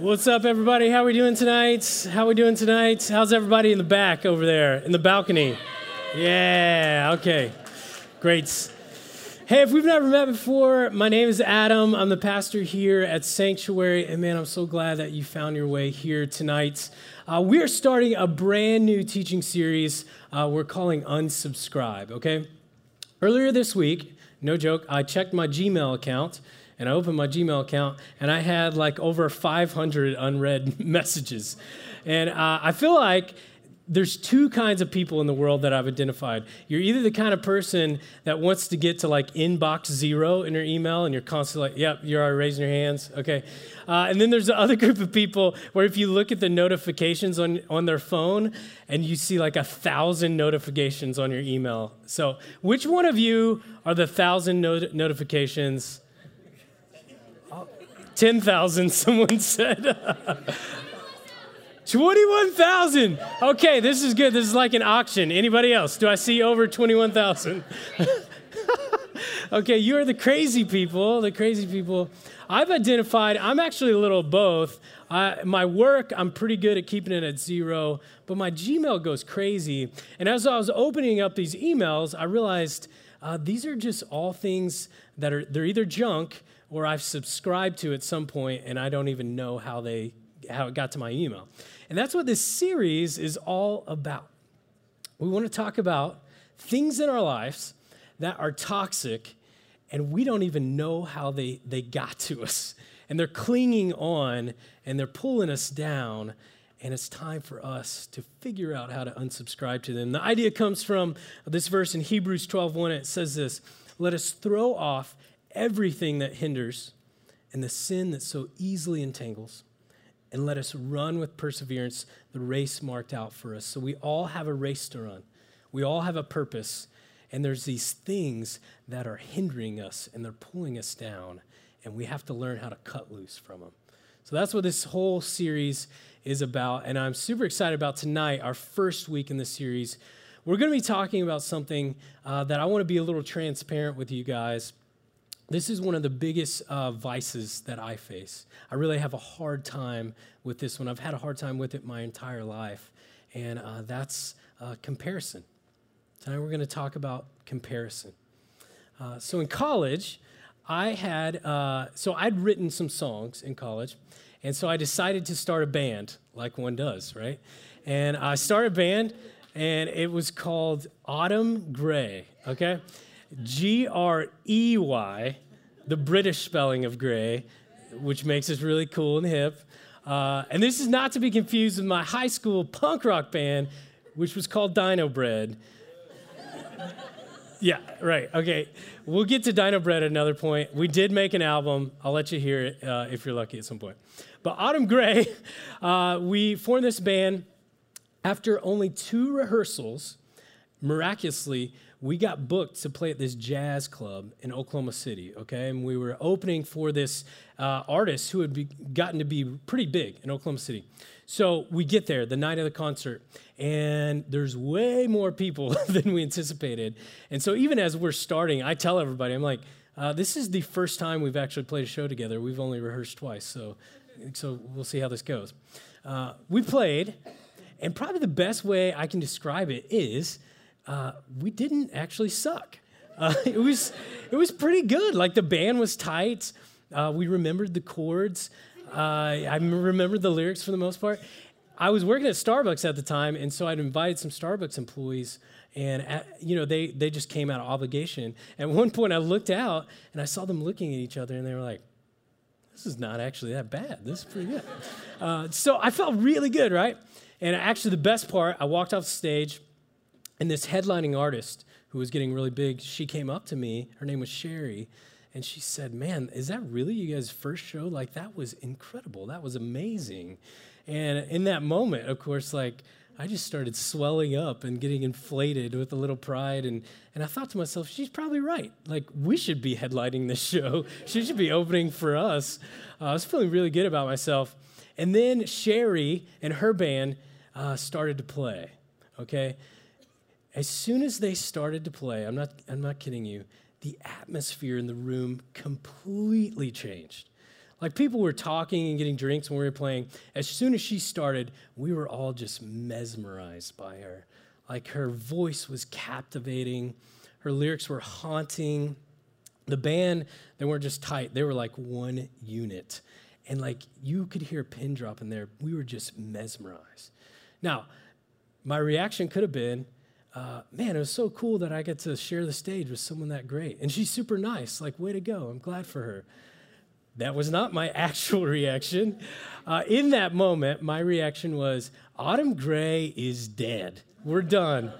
What's up, everybody? How are we doing tonight? How are we doing tonight? How's everybody in the back over there in the balcony? Yeah, okay. Great. Hey, if we've never met before, my name is Adam. I'm the pastor here at Sanctuary, and man, I'm so glad that you found your way here tonight. Uh, we are starting a brand new teaching series uh, we're calling Unsubscribe, okay? Earlier this week, no joke, I checked my Gmail account and I opened my Gmail account and I had like over 500 unread messages. And uh, I feel like there's two kinds of people in the world that I've identified. You're either the kind of person that wants to get to like inbox zero in your email and you're constantly like, yep, you're already raising your hands. Okay. Uh, and then there's the other group of people where if you look at the notifications on, on their phone and you see like a thousand notifications on your email. So, which one of you are the thousand not- notifications? 10,000, someone said. 21,000. Okay, this is good. This is like an auction. Anybody else? Do I see over 21,000? okay, you are the crazy people, the crazy people. I've identified, I'm actually a little both. I, my work, I'm pretty good at keeping it at zero, but my Gmail goes crazy. And as I was opening up these emails, I realized uh, these are just all things that are, they're either junk or I've subscribed to at some point and I don't even know how they how it got to my email. And that's what this series is all about. We want to talk about things in our lives that are toxic and we don't even know how they, they got to us. And they're clinging on and they're pulling us down. And it's time for us to figure out how to unsubscribe to them. The idea comes from this verse in Hebrews 12 1. It says this Let us throw off everything that hinders and the sin that so easily entangles and let us run with perseverance the race marked out for us. So we all have a race to run. We all have a purpose, and there's these things that are hindering us and they're pulling us down, and we have to learn how to cut loose from them. So that's what this whole series is about, and I'm super excited about tonight, our first week in the series. We're going to be talking about something uh, that I want to be a little transparent with you guys this is one of the biggest uh, vices that I face. I really have a hard time with this one. I've had a hard time with it my entire life, and uh, that's uh, comparison. Tonight we're going to talk about comparison. Uh, so in college, I had uh, so I'd written some songs in college, and so I decided to start a band, like one does, right? And I started a band, and it was called Autumn Grey. Okay G R E Y, the British spelling of gray, which makes us really cool and hip. Uh, and this is not to be confused with my high school punk rock band, which was called Dino Bread. yeah, right. Okay. We'll get to Dino Bread at another point. We did make an album. I'll let you hear it uh, if you're lucky at some point. But Autumn Grey, uh, we formed this band after only two rehearsals. Miraculously, we got booked to play at this jazz club in Oklahoma City, okay? And we were opening for this uh, artist who had be, gotten to be pretty big in Oklahoma City. So we get there the night of the concert, and there's way more people than we anticipated. And so even as we're starting, I tell everybody, I'm like, uh, this is the first time we've actually played a show together. We've only rehearsed twice, so, so we'll see how this goes. Uh, we played, and probably the best way I can describe it is uh, we didn't actually suck. Uh, it was it was pretty good. Like the band was tight. Uh, we remembered the chords. Uh, I remembered the lyrics for the most part. I was working at Starbucks at the time, and so I'd invited some Starbucks employees, and at, you know they they just came out of obligation. At one point, I looked out and I saw them looking at each other, and they were like, "This is not actually that bad. This is pretty good." Uh, so I felt really good, right? And actually, the best part, I walked off the stage and this headlining artist who was getting really big, she came up to me. Her name was Sherry. And she said, Man, is that really you guys' first show? Like, that was incredible. That was amazing. And in that moment, of course, like, I just started swelling up and getting inflated with a little pride. And, and I thought to myself, she's probably right. Like, we should be headlining this show. She should be opening for us. Uh, I was feeling really good about myself. And then Sherry and her band uh, started to play, okay? As soon as they started to play, I'm not, I'm not kidding you, the atmosphere in the room completely changed. Like people were talking and getting drinks when we were playing. As soon as she started, we were all just mesmerized by her. Like her voice was captivating, her lyrics were haunting. The band, they weren't just tight, they were like one unit. And like you could hear a pin drop in there. We were just mesmerized. Now, my reaction could have been, uh, man, it was so cool that I get to share the stage with someone that great. And she's super nice. Like, way to go. I'm glad for her. That was not my actual reaction. Uh, in that moment, my reaction was Autumn Grey is dead. We're done.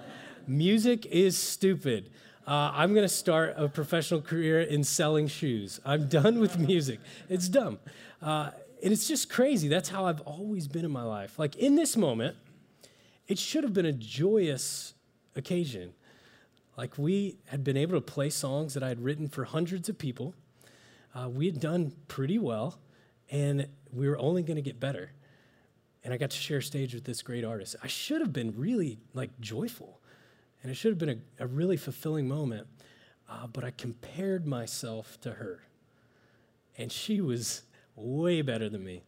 Music is stupid. Uh, I'm going to start a professional career in selling shoes. I'm done with music. It's dumb. Uh, and it's just crazy. That's how I've always been in my life. Like in this moment, it should have been a joyous occasion. Like we had been able to play songs that I had written for hundreds of people. Uh, we had done pretty well, and we were only going to get better. And I got to share stage with this great artist. I should have been really like joyful, and it should have been a, a really fulfilling moment. Uh, but I compared myself to her, and she was way better than me.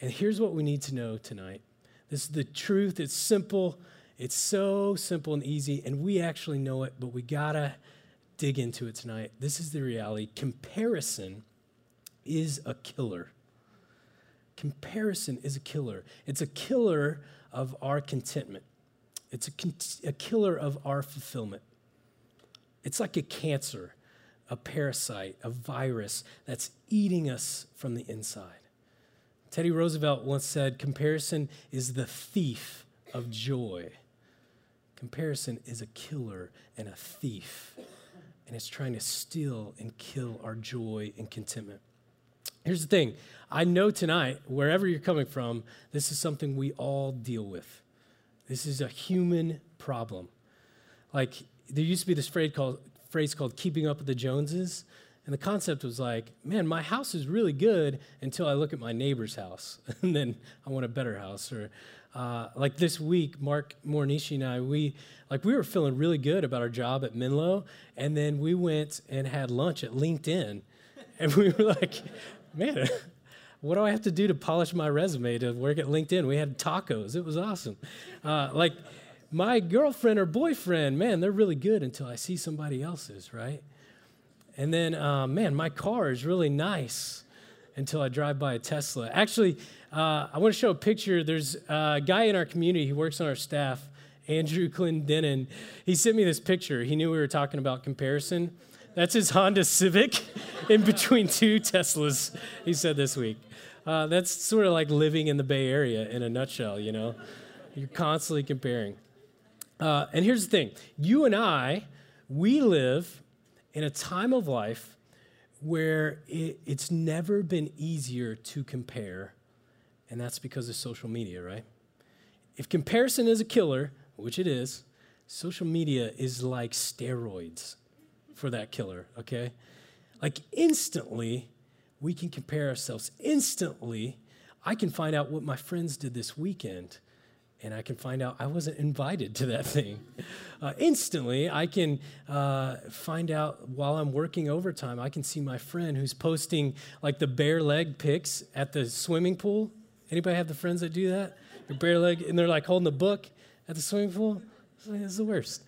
And here's what we need to know tonight this is the truth. It's simple. It's so simple and easy, and we actually know it, but we gotta dig into it tonight. This is the reality. Comparison is a killer. Comparison is a killer. It's a killer of our contentment, it's a, con- a killer of our fulfillment. It's like a cancer, a parasite, a virus that's eating us from the inside. Teddy Roosevelt once said, Comparison is the thief of joy. Comparison is a killer and a thief, and it's trying to steal and kill our joy and contentment. Here's the thing I know tonight, wherever you're coming from, this is something we all deal with. This is a human problem. Like, there used to be this phrase called, phrase called keeping up with the Joneses. And the concept was like, man, my house is really good until I look at my neighbor's house, and then I want a better house. Or uh, like this week, Mark Mornishi and I, we like we were feeling really good about our job at Menlo, and then we went and had lunch at LinkedIn, and we were like, man. What do I have to do to polish my resume to work at LinkedIn? We had tacos. It was awesome. Uh, like my girlfriend or boyfriend, man, they're really good until I see somebody else's, right? And then, uh, man, my car is really nice until I drive by a Tesla. Actually, uh, I want to show a picture. There's a guy in our community, he works on our staff, Andrew Clendenin. He sent me this picture. He knew we were talking about comparison. That's his Honda Civic in between two Teslas, he said this week. Uh, that's sort of like living in the Bay Area in a nutshell, you know? You're constantly comparing. Uh, and here's the thing you and I, we live in a time of life where it, it's never been easier to compare, and that's because of social media, right? If comparison is a killer, which it is, social media is like steroids for that killer, okay? Like instantly, we can compare ourselves. Instantly, I can find out what my friends did this weekend and I can find out I wasn't invited to that thing. Uh, instantly, I can uh, find out while I'm working overtime, I can see my friend who's posting like the bare leg pics at the swimming pool. Anybody have the friends that do that? They're bare leg, and they're like holding the book at the swimming pool. It's the worst.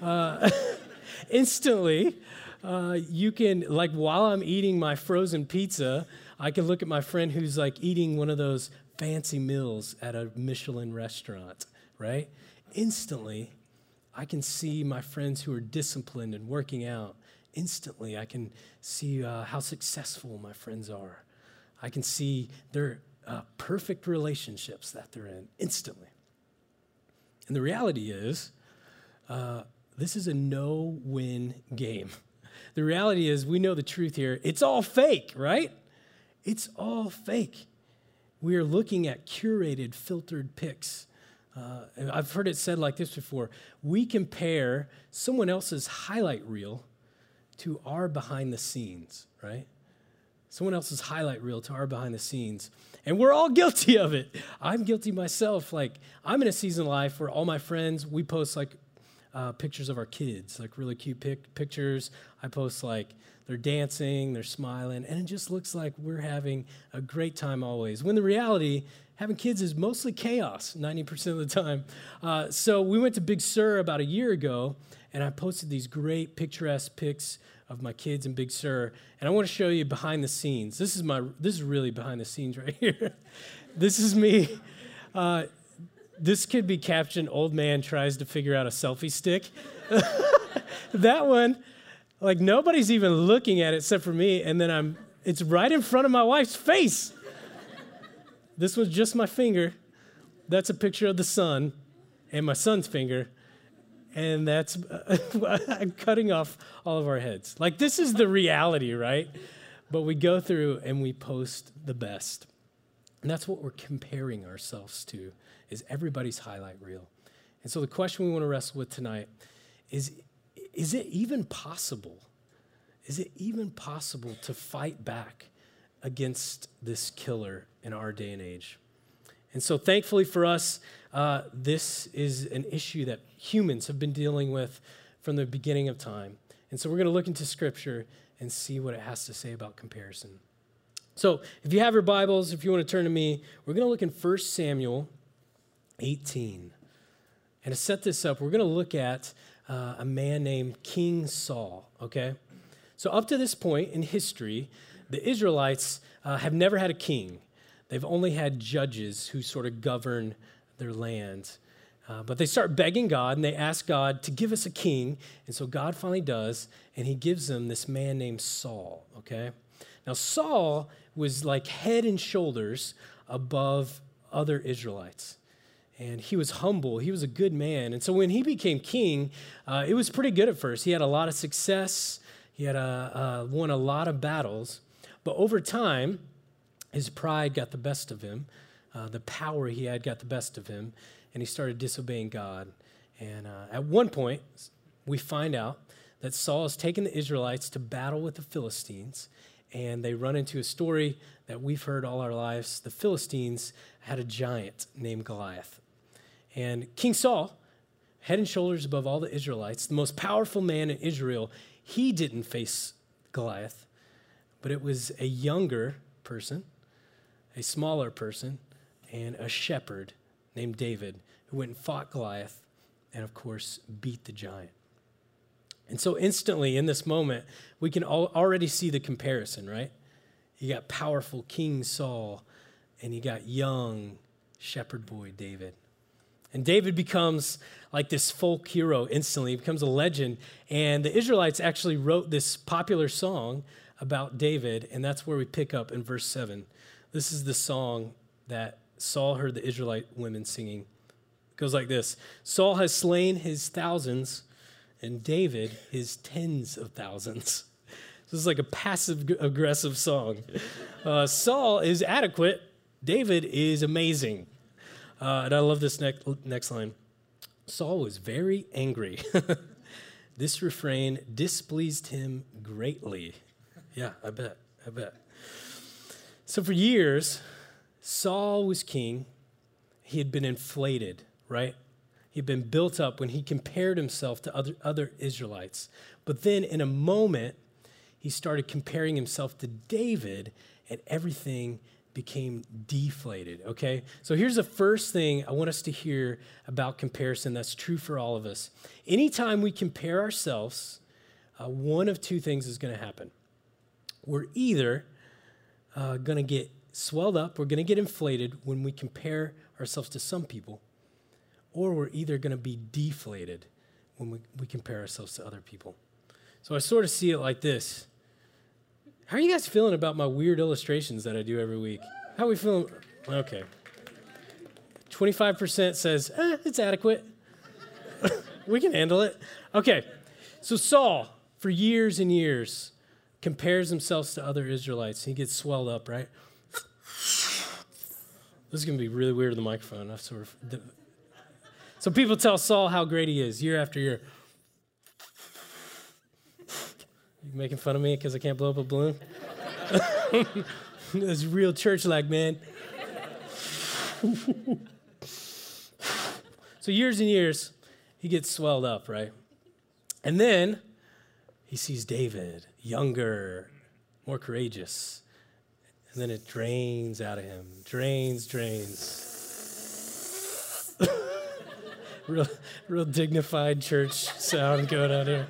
Uh, instantly, uh, you can, like, while I'm eating my frozen pizza, I can look at my friend who's like eating one of those fancy meals at a Michelin restaurant, right? Instantly, I can see my friends who are disciplined and working out. Instantly, I can see uh, how successful my friends are. I can see their uh, perfect relationships that they're in instantly. And the reality is, uh, this is a no win game. The reality is, we know the truth here. It's all fake, right? It's all fake we are looking at curated, filtered pics. Uh, I've heard it said like this before we compare someone else's highlight reel to our behind the scenes, right? Someone else's highlight reel to our behind the scenes. And we're all guilty of it. I'm guilty myself. Like, I'm in a season of life where all my friends, we post like uh, pictures of our kids, like really cute pic- pictures. I post like they're dancing, they're smiling, and it just looks like we're having a great time always. When the reality, having kids is mostly chaos 90% of the time. Uh, so we went to Big Sur about a year ago, and I posted these great picturesque pics of my kids in Big Sur, and I want to show you behind the scenes. This is my this is really behind the scenes right here. this is me. Uh, this could be captioned "Old man tries to figure out a selfie stick." that one, like nobody's even looking at it except for me, and then I'm. It's right in front of my wife's face. this was just my finger. That's a picture of the sun, and my son's finger and that's, I'm cutting off all of our heads. Like, this is the reality, right? But we go through and we post the best. And that's what we're comparing ourselves to, is everybody's highlight reel. And so the question we want to wrestle with tonight is is it even possible? Is it even possible to fight back against this killer in our day and age? And so, thankfully for us, uh, this is an issue that humans have been dealing with from the beginning of time. And so, we're going to look into Scripture and see what it has to say about comparison. So, if you have your Bibles, if you want to turn to me, we're going to look in 1 Samuel 18. And to set this up, we're going to look at uh, a man named King Saul, okay? So, up to this point in history, the Israelites uh, have never had a king. They've only had judges who sort of govern their land. Uh, but they start begging God and they ask God to give us a king. And so God finally does, and he gives them this man named Saul, okay? Now, Saul was like head and shoulders above other Israelites. And he was humble, he was a good man. And so when he became king, uh, it was pretty good at first. He had a lot of success, he had a, uh, won a lot of battles. But over time, his pride got the best of him. Uh, the power he had got the best of him, and he started disobeying God. And uh, at one point, we find out that Saul has taken the Israelites to battle with the Philistines, and they run into a story that we've heard all our lives. The Philistines had a giant named Goliath. And King Saul, head and shoulders above all the Israelites, the most powerful man in Israel, he didn't face Goliath, but it was a younger person a smaller person, and a shepherd named David who went and fought Goliath and, of course, beat the giant. And so, instantly in this moment, we can already see the comparison, right? You got powerful King Saul, and you got young shepherd boy David. And David becomes like this folk hero instantly, he becomes a legend. And the Israelites actually wrote this popular song about David, and that's where we pick up in verse 7. This is the song that Saul heard the Israelite women singing. It goes like this Saul has slain his thousands, and David his tens of thousands. This is like a passive aggressive song. Uh, Saul is adequate, David is amazing. Uh, and I love this next, next line. Saul was very angry. this refrain displeased him greatly. Yeah, I bet. I bet. So for years, Saul was king. He had been inflated, right? He'd been built up when he compared himself to other, other Israelites. But then in a moment, he started comparing himself to David, and everything became deflated, okay? So here's the first thing I want us to hear about comparison that's true for all of us. Anytime we compare ourselves, uh, one of two things is going to happen. We're either uh, going to get swelled up, we're going to get inflated when we compare ourselves to some people, or we're either going to be deflated when we, we compare ourselves to other people. So I sort of see it like this. How are you guys feeling about my weird illustrations that I do every week? How are we feeling? Okay. 25% says, eh, it's adequate. we can handle it. Okay. So Saul, for years and years, compares himself to other Israelites. He gets swelled up, right? This is going to be really weird with the microphone. I've sort of. So people tell Saul how great he is year after year. You making fun of me because I can't blow up a balloon? It's real church like, man. so years and years, he gets swelled up, right? And then he sees David, younger, more courageous. And then it drains out of him. Drains, drains. Real, real dignified church sound going on here.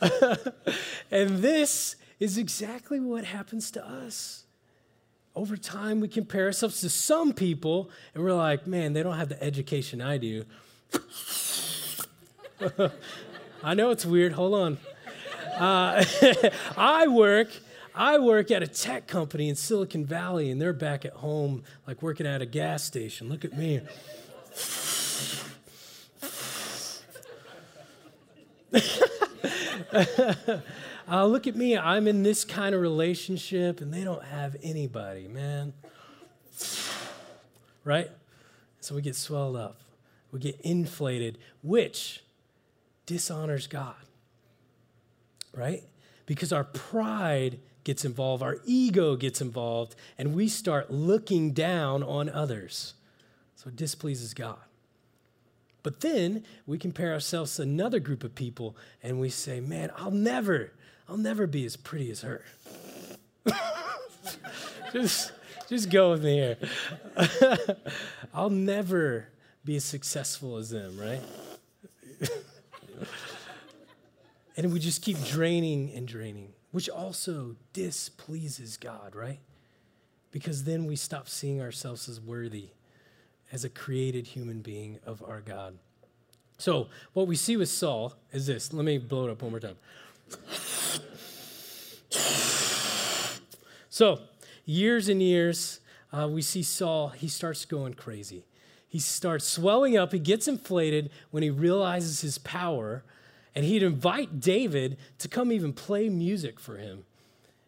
and this is exactly what happens to us. Over time, we compare ourselves to some people, and we're like, man, they don't have the education I do. I know it's weird. Hold on. Uh, I work. I work at a tech company in Silicon Valley, and they're back at home, like working at a gas station. Look at me. uh, look at me. I'm in this kind of relationship, and they don't have anybody, man. Right? So we get swelled up, we get inflated, which dishonors God. Right? Because our pride gets involved, our ego gets involved, and we start looking down on others. So it displeases God. But then we compare ourselves to another group of people and we say, man, I'll never, I'll never be as pretty as her. just, just go with me here. I'll never be as successful as them, right? and we just keep draining and draining, which also displeases God, right? Because then we stop seeing ourselves as worthy as a created human being of our God. So, what we see with Saul is this. Let me blow it up one more time. So, years and years, uh, we see Saul, he starts going crazy. He starts swelling up, he gets inflated when he realizes his power, and he'd invite David to come even play music for him.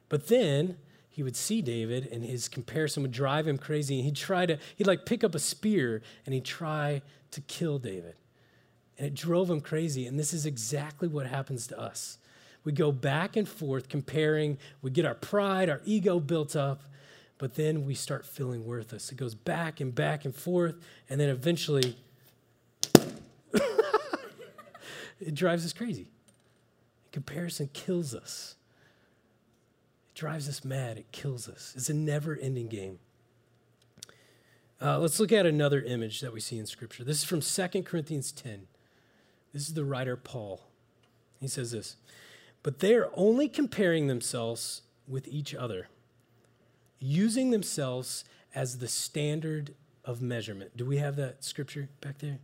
But then he would see David and his comparison would drive him crazy. And he'd try to, he'd like pick up a spear and he'd try to kill David. And it drove him crazy. And this is exactly what happens to us. We go back and forth comparing, we get our pride, our ego built up, but then we start feeling worthless. It goes back and back and forth, and then eventually it drives us crazy. Comparison kills us drives us mad, it kills us. It's a never ending game. Uh, let's look at another image that we see in Scripture. This is from 2 Corinthians 10. This is the writer Paul. He says this But they are only comparing themselves with each other, using themselves as the standard of measurement. Do we have that scripture back there?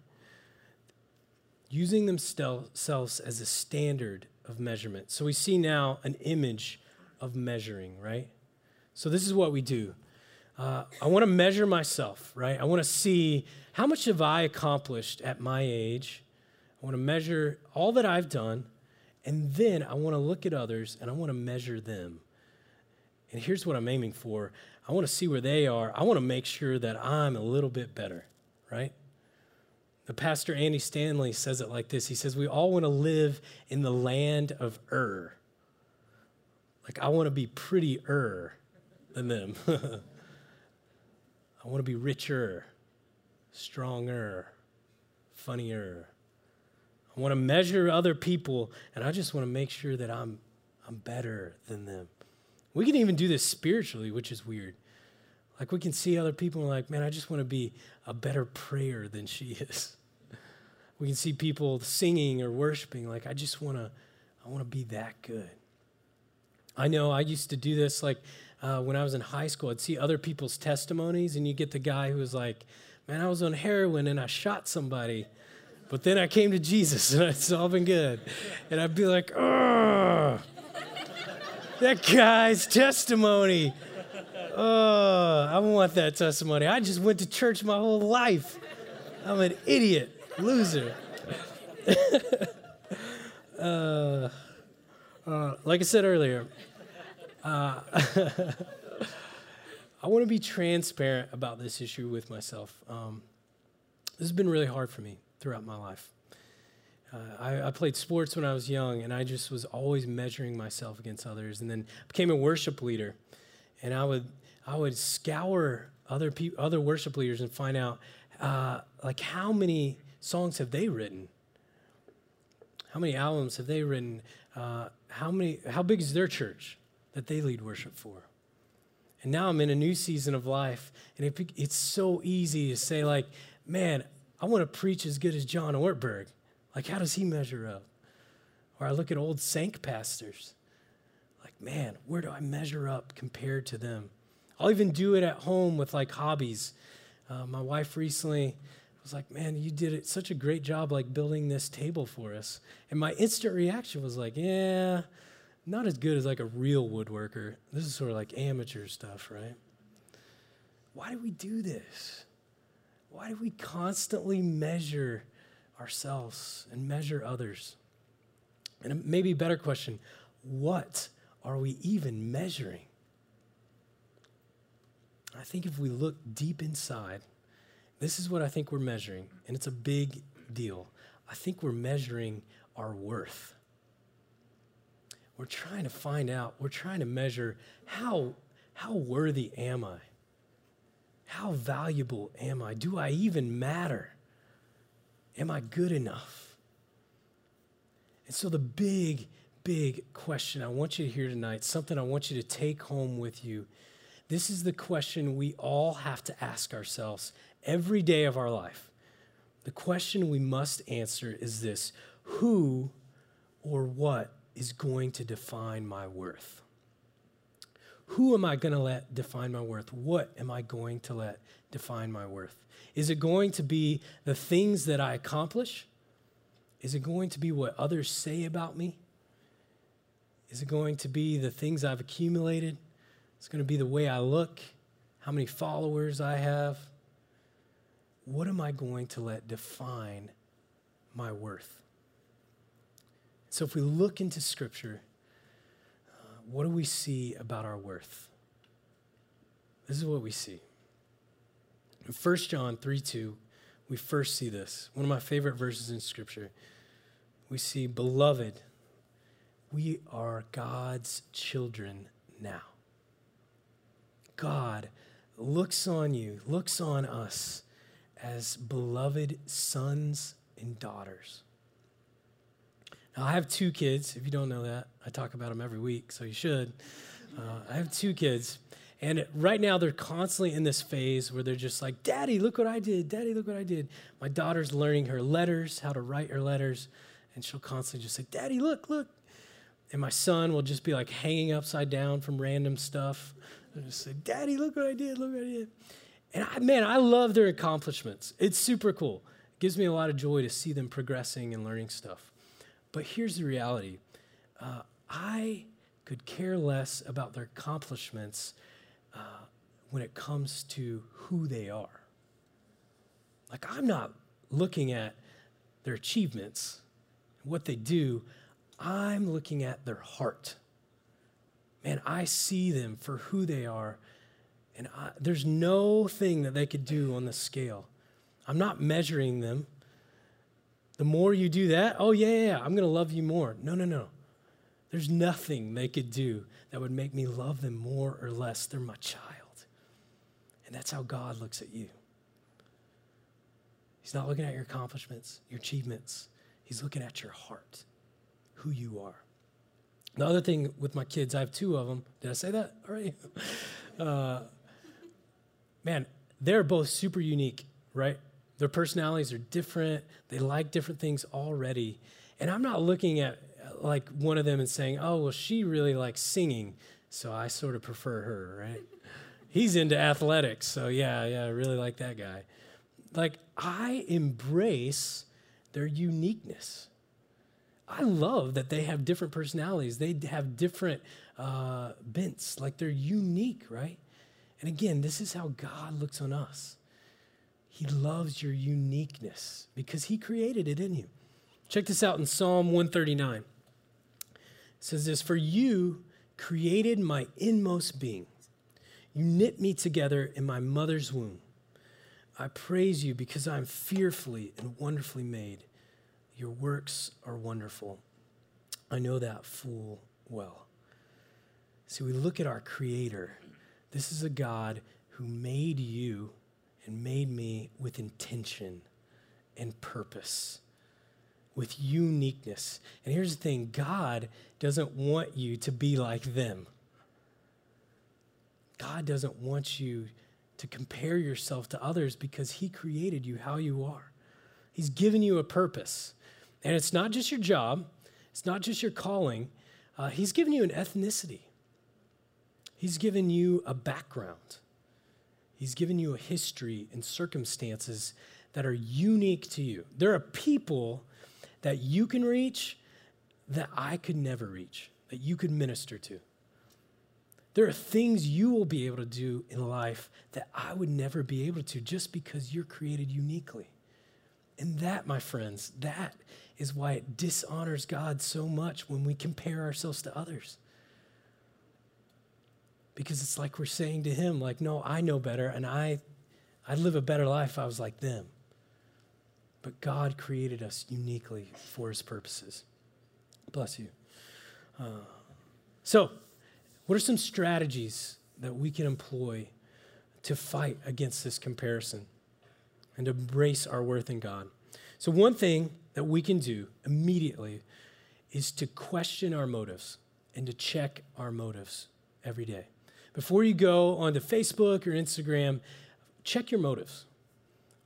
Using themselves as a standard of measurement. So we see now an image of measuring, right? So this is what we do. Uh, I want to measure myself, right? I want to see how much have I accomplished at my age. I want to measure all that I've done, and then I want to look at others and I want to measure them. And here's what I'm aiming for I want to see where they are. I want to make sure that I'm a little bit better, right? The pastor Andy Stanley says it like this He says, We all want to live in the land of Ur. Like, I want to be prettier than them. I want to be richer, stronger, funnier. I want to measure other people, and I just want to make sure that I'm, I'm better than them. We can even do this spiritually, which is weird. Like, we can see other people and, like, man, I just want to be a better prayer than she is. We can see people singing or worshiping, like, I just want to, I want to be that good. I know I used to do this like uh, when I was in high school. I'd see other people's testimonies, and you get the guy who was like, Man, I was on heroin and I shot somebody, but then I came to Jesus and it's all been good. And I'd be like, Oh, that guy's testimony. Oh, I want that testimony. I just went to church my whole life. I'm an idiot, loser. uh, uh, like I said earlier, uh, I want to be transparent about this issue with myself. Um, this has been really hard for me throughout my life. Uh, I, I, played sports when I was young, and I just was always measuring myself against others. And then became a worship leader, and I would I would scour other people, other worship leaders, and find out uh, like how many songs have they written How many albums have they written? Uh, how many? How big is their church that they lead worship for? And now I'm in a new season of life, and it, it's so easy to say like, man, I want to preach as good as John Ortberg. Like, how does he measure up? Or I look at old Sank pastors. Like, man, where do I measure up compared to them? I'll even do it at home with like hobbies. Uh, my wife recently was like, man, you did it such a great job like building this table for us. And my instant reaction was like, yeah, not as good as like a real woodworker. This is sort of like amateur stuff, right? Why do we do this? Why do we constantly measure ourselves and measure others? And maybe a better question what are we even measuring? I think if we look deep inside, this is what I think we're measuring, and it's a big deal. I think we're measuring our worth. We're trying to find out, we're trying to measure how, how worthy am I? How valuable am I? Do I even matter? Am I good enough? And so, the big, big question I want you to hear tonight, something I want you to take home with you, this is the question we all have to ask ourselves every day of our life. The question we must answer is this Who or what is going to define my worth? Who am I going to let define my worth? What am I going to let define my worth? Is it going to be the things that I accomplish? Is it going to be what others say about me? Is it going to be the things I've accumulated? It's going to be the way I look, how many followers I have, what am I going to let define my worth? So, if we look into Scripture, uh, what do we see about our worth? This is what we see. In 1 John 3 2, we first see this. One of my favorite verses in Scripture. We see, Beloved, we are God's children now. God looks on you, looks on us as beloved sons and daughters. Now, I have two kids, if you don't know that. I talk about them every week, so you should. Uh, I have two kids, and right now they're constantly in this phase where they're just like, Daddy, look what I did. Daddy, look what I did. My daughter's learning her letters, how to write her letters, and she'll constantly just say, Daddy, look, look. And my son will just be like hanging upside down from random stuff. And just say, Daddy, look what I did, look what I did. And I, man, I love their accomplishments. It's super cool. It gives me a lot of joy to see them progressing and learning stuff. But here's the reality uh, I could care less about their accomplishments uh, when it comes to who they are. Like, I'm not looking at their achievements, what they do, I'm looking at their heart. Man, I see them for who they are and I, there's no thing that they could do on the scale. I'm not measuring them. The more you do that, oh, yeah, yeah, yeah I'm going to love you more. No, no, no. There's nothing they could do that would make me love them more or less. They're my child. And that's how God looks at you. He's not looking at your accomplishments, your achievements. He's looking at your heart, who you are. The other thing with my kids, I have two of them. Did I say that already? Uh, man, they're both super unique, right? Their personalities are different. They like different things already. And I'm not looking at like one of them and saying, oh, well, she really likes singing, so I sort of prefer her, right? He's into athletics, so yeah, yeah, I really like that guy. Like, I embrace their uniqueness. I love that they have different personalities. They have different uh, bents. Like they're unique, right? And again, this is how God looks on us. He loves your uniqueness because He created it in you. Check this out in Psalm 139. It says this For you created my inmost being, you knit me together in my mother's womb. I praise you because I'm fearfully and wonderfully made. Your works are wonderful. I know that full well. See, we look at our Creator this is a God who made you and made me with intention and purpose. with uniqueness. And here's the thing God doesn't want you to be like them. God doesn't want you to compare yourself to others because He created you how you are. He's given you a purpose. And it's not just your job, it's not just your calling, uh, He's given you an ethnicity. He's given you a background. He's given you a history and circumstances that are unique to you. There are people that you can reach that I could never reach, that you could minister to. There are things you will be able to do in life that I would never be able to just because you're created uniquely. And that, my friends, that is why it dishonors God so much when we compare ourselves to others. Because it's like we're saying to him, like, no, I know better and I I'd live a better life if I was like them. But God created us uniquely for his purposes. Bless you. Uh, so, what are some strategies that we can employ to fight against this comparison and embrace our worth in God? So, one thing that we can do immediately is to question our motives and to check our motives every day. Before you go onto Facebook or Instagram, check your motives.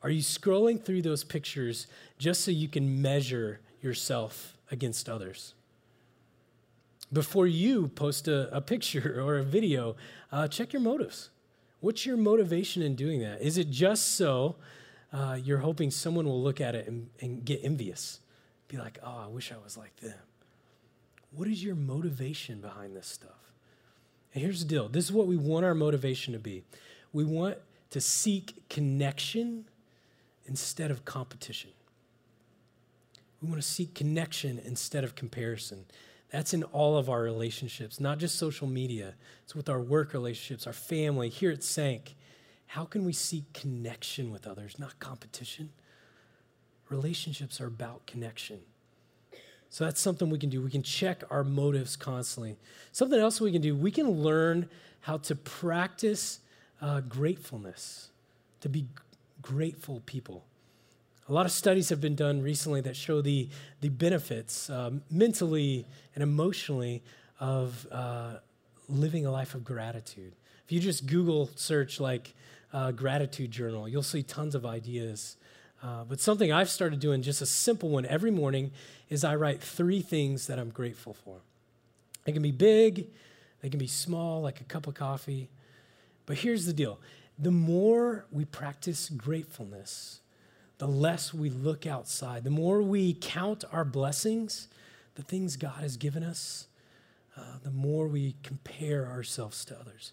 Are you scrolling through those pictures just so you can measure yourself against others? Before you post a, a picture or a video, uh, check your motives. What's your motivation in doing that? Is it just so uh, you're hoping someone will look at it and, and get envious? Be like, oh, I wish I was like them. What is your motivation behind this stuff? And here's the deal this is what we want our motivation to be. We want to seek connection instead of competition. We want to seek connection instead of comparison. That's in all of our relationships, not just social media. It's with our work relationships, our family, here at Sank. How can we seek connection with others, not competition? Relationships are about connection. So that's something we can do. We can check our motives constantly. Something else we can do, we can learn how to practice uh, gratefulness, to be grateful people. A lot of studies have been done recently that show the, the benefits um, mentally and emotionally of uh, living a life of gratitude. If you just Google search like uh, gratitude journal, you'll see tons of ideas. Uh, but something I've started doing, just a simple one every morning, is I write three things that I'm grateful for. They can be big, they can be small, like a cup of coffee. But here's the deal the more we practice gratefulness, the less we look outside, the more we count our blessings, the things God has given us, uh, the more we compare ourselves to others,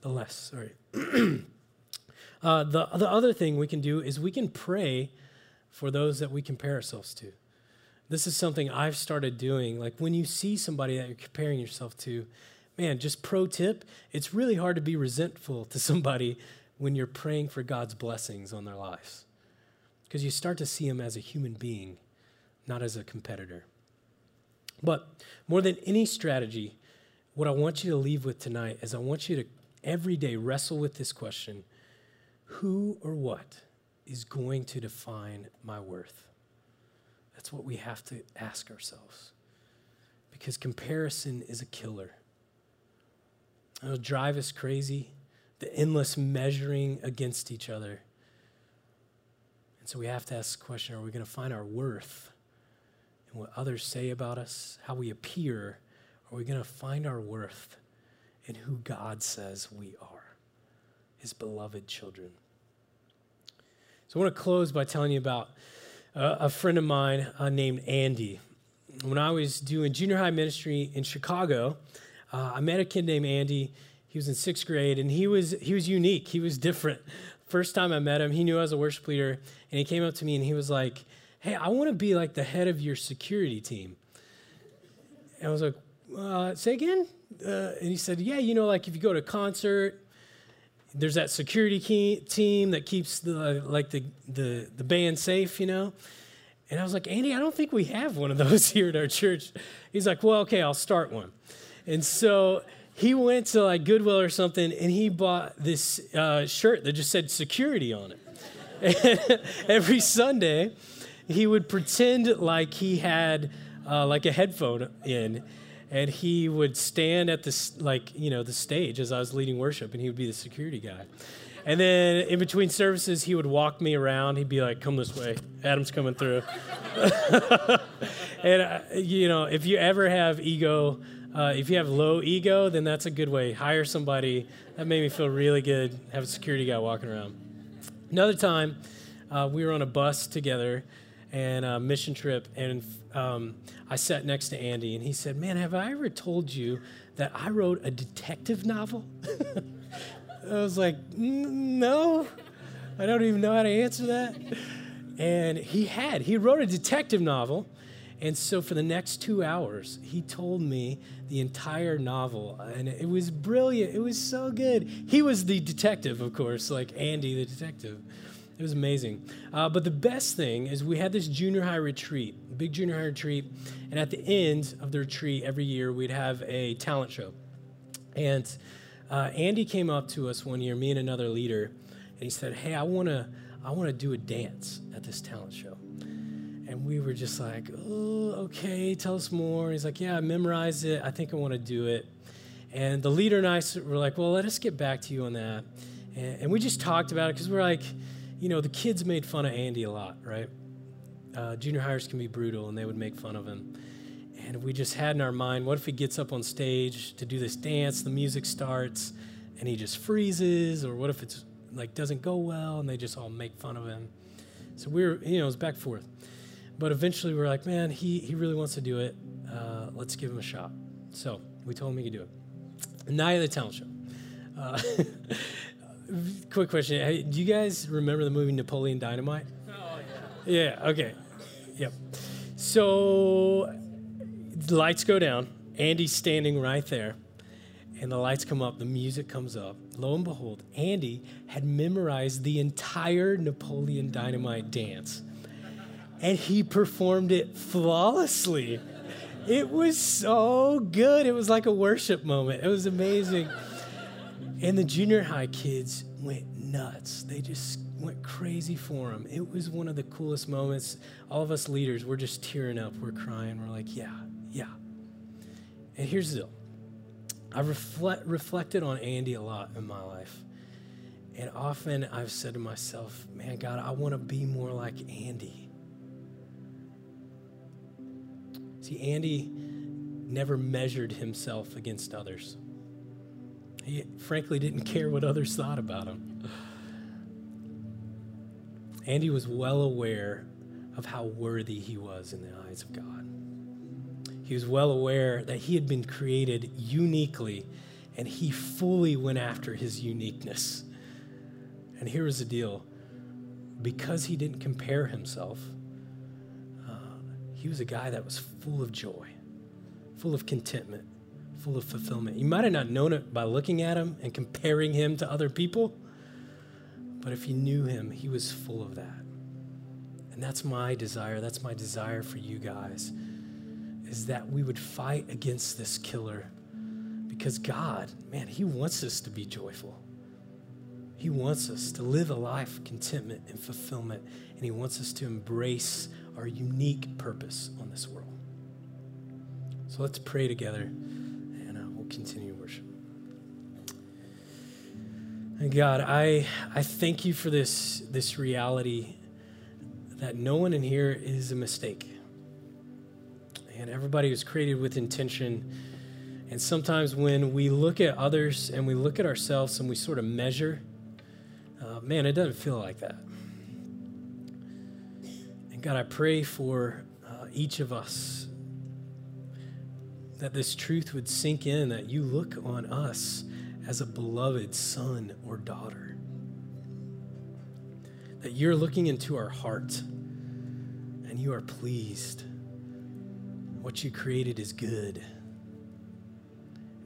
the less, sorry. uh, the, the other thing we can do is we can pray for those that we compare ourselves to. This is something I've started doing. Like when you see somebody that you're comparing yourself to, man, just pro tip, it's really hard to be resentful to somebody when you're praying for God's blessings on their lives. Because you start to see them as a human being, not as a competitor. But more than any strategy, what I want you to leave with tonight is I want you to every day wrestle with this question who or what is going to define my worth? That's what we have to ask ourselves. Because comparison is a killer. It'll drive us crazy, the endless measuring against each other. And so we have to ask the question are we going to find our worth in what others say about us, how we appear? Are we going to find our worth in who God says we are, his beloved children? So I want to close by telling you about a friend of mine uh, named Andy. When I was doing junior high ministry in Chicago, uh, I met a kid named Andy. He was in sixth grade, and he was he was unique. He was different. First time I met him, he knew I was a worship leader, and he came up to me and he was like, "Hey, I want to be like the head of your security team." And I was like, uh, "Say again?" Uh, and he said, "Yeah, you know, like if you go to a concert." There's that security key, team that keeps the like the, the the band safe, you know. And I was like, Andy, I don't think we have one of those here at our church. He's like, Well, okay, I'll start one. And so he went to like Goodwill or something and he bought this uh, shirt that just said security on it. every Sunday, he would pretend like he had uh, like a headphone in, and he would stand at the like you know the stage as I was leading worship, and he would be the security guy. And then in between services, he would walk me around. He'd be like, "Come this way, Adam's coming through." and uh, you know, if you ever have ego, uh, if you have low ego, then that's a good way. Hire somebody. That made me feel really good. Have a security guy walking around. Another time, uh, we were on a bus together and a mission trip, and um, I sat next to Andy, and he said, "Man, have I ever told you that I wrote a detective novel?" I was like, no, I don't even know how to answer that. And he had. He wrote a detective novel. And so for the next two hours, he told me the entire novel. And it was brilliant. It was so good. He was the detective, of course, like Andy the detective. It was amazing. Uh, but the best thing is we had this junior high retreat, big junior high retreat. And at the end of the retreat, every year, we'd have a talent show. And uh, Andy came up to us one year, me and another leader, and he said, "Hey, I want to, I want to do a dance at this talent show." And we were just like, "Oh, okay, tell us more." He's like, "Yeah, I memorized it. I think I want to do it." And the leader and I were like, "Well, let us get back to you on that." And, and we just talked about it because we're like, you know, the kids made fun of Andy a lot, right? Uh, junior hires can be brutal, and they would make fun of him. And we just had in our mind, what if he gets up on stage to do this dance, the music starts, and he just freezes? Or what if it's like doesn't go well and they just all make fun of him? So we were, you know, it was back and forth. But eventually we are like, man, he, he really wants to do it. Uh, let's give him a shot. So we told him he could do it. Night of the talent show. Uh, quick question. Hey, do you guys remember the movie Napoleon Dynamite? Oh, yeah. Yeah, okay. Yep. So the lights go down. Andy's standing right there. And the lights come up, the music comes up. Lo and behold, Andy had memorized the entire Napoleon Dynamite dance. And he performed it flawlessly. It was so good. It was like a worship moment. It was amazing. And the junior high kids went nuts. They just went crazy for him. It was one of the coolest moments. All of us leaders, we're just tearing up. We're crying. We're like, yeah, yeah. And here's the deal I've reflect, reflected on Andy a lot in my life. And often I've said to myself, man, God, I want to be more like Andy. See, Andy never measured himself against others. He frankly didn't care what others thought about him. Andy was well aware of how worthy he was in the eyes of God. He was well aware that he had been created uniquely, and he fully went after his uniqueness. And here was the deal because he didn't compare himself, uh, he was a guy that was full of joy, full of contentment, full of fulfillment. You might have not known it by looking at him and comparing him to other people, but if you knew him, he was full of that. And that's my desire. That's my desire for you guys is that we would fight against this killer because God, man, He wants us to be joyful. He wants us to live a life of contentment and fulfillment, and He wants us to embrace our unique purpose on this world. So let's pray together, continue worship. And God, I, I thank you for this, this reality that no one in here is a mistake and everybody was created with intention. And sometimes when we look at others and we look at ourselves and we sort of measure, uh, man, it doesn't feel like that. And God, I pray for uh, each of us that this truth would sink in, that you look on us as a beloved son or daughter. That you're looking into our heart and you are pleased what you created is good.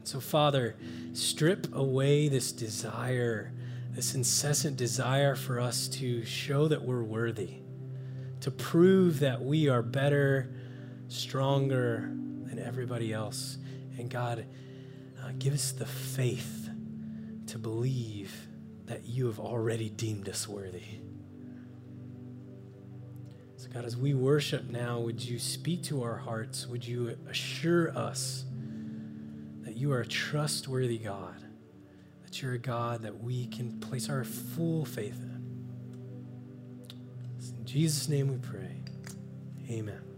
So, Father, strip away this desire, this incessant desire for us to show that we're worthy, to prove that we are better, stronger everybody else. And God, uh, give us the faith to believe that you have already deemed us worthy. So, God, as we worship now, would you speak to our hearts? Would you assure us that you are a trustworthy God, that you're a God that we can place our full faith in? In Jesus' name we pray. Amen.